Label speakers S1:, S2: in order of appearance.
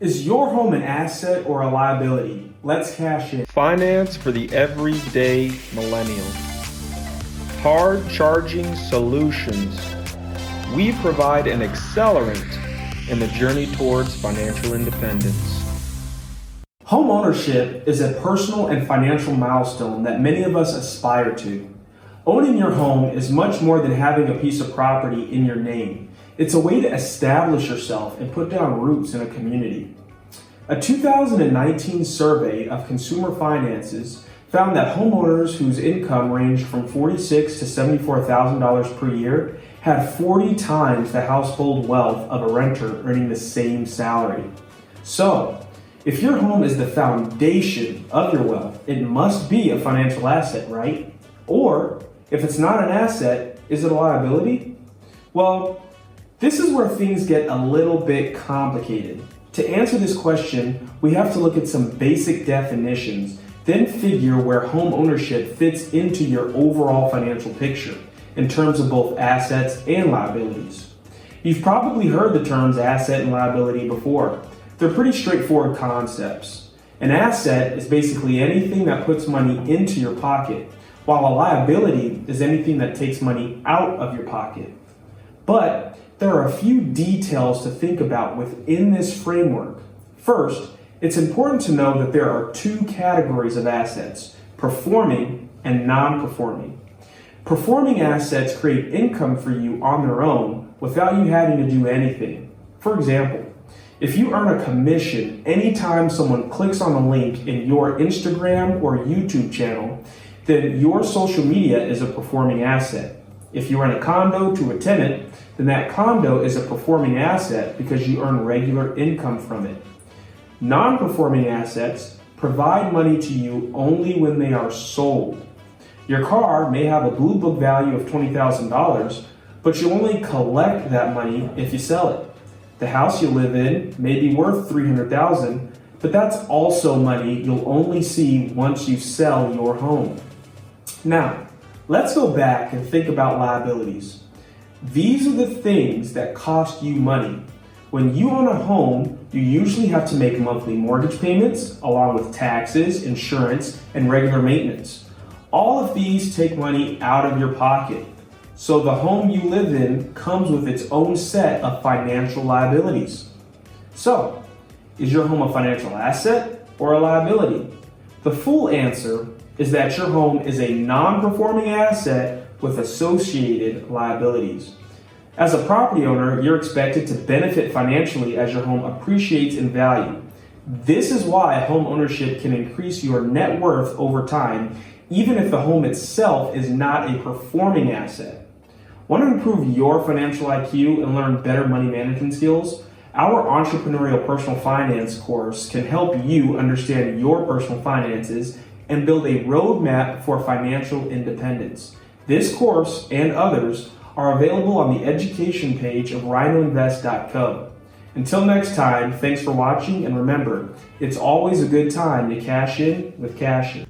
S1: Is your home an asset or a liability? Let's cash in.
S2: Finance for the everyday millennial. Hard charging solutions. We provide an accelerant in the journey towards financial independence.
S1: Home ownership is a personal and financial milestone that many of us aspire to. Owning your home is much more than having a piece of property in your name. It's a way to establish yourself and put down roots in a community. A 2019 survey of consumer finances found that homeowners whose income ranged from 46 to $74,000 per year had 40 times the household wealth of a renter earning the same salary. So, if your home is the foundation of your wealth, it must be a financial asset, right? Or, if it's not an asset, is it a liability? Well, this is where things get a little bit complicated. To answer this question, we have to look at some basic definitions, then figure where home ownership fits into your overall financial picture in terms of both assets and liabilities. You've probably heard the terms asset and liability before. They're pretty straightforward concepts. An asset is basically anything that puts money into your pocket, while a liability is anything that takes money out of your pocket. But there are a few details to think about within this framework. First, it's important to know that there are two categories of assets performing and non performing. Performing assets create income for you on their own without you having to do anything. For example, if you earn a commission anytime someone clicks on a link in your Instagram or YouTube channel, then your social media is a performing asset. If you rent a condo to a tenant, then that condo is a performing asset because you earn regular income from it. Non performing assets provide money to you only when they are sold. Your car may have a blue book value of $20,000, but you only collect that money if you sell it. The house you live in may be worth 300,000, but that's also money you'll only see once you sell your home. Now, let's go back and think about liabilities. These are the things that cost you money. When you own a home, you usually have to make monthly mortgage payments, along with taxes, insurance, and regular maintenance. All of these take money out of your pocket. So the home you live in comes with its own set of financial liabilities. So, is your home a financial asset or a liability? The full answer is that your home is a non performing asset with associated liabilities. As a property owner, you're expected to benefit financially as your home appreciates in value. This is why home ownership can increase your net worth over time, even if the home itself is not a performing asset. Want to improve your financial IQ and learn better money management skills? Our entrepreneurial personal finance course can help you understand your personal finances and build a roadmap for financial independence. This course and others are available on the education page of rinoinvest.com. Until next time, thanks for watching, and remember, it's always a good time to cash in with Cassian.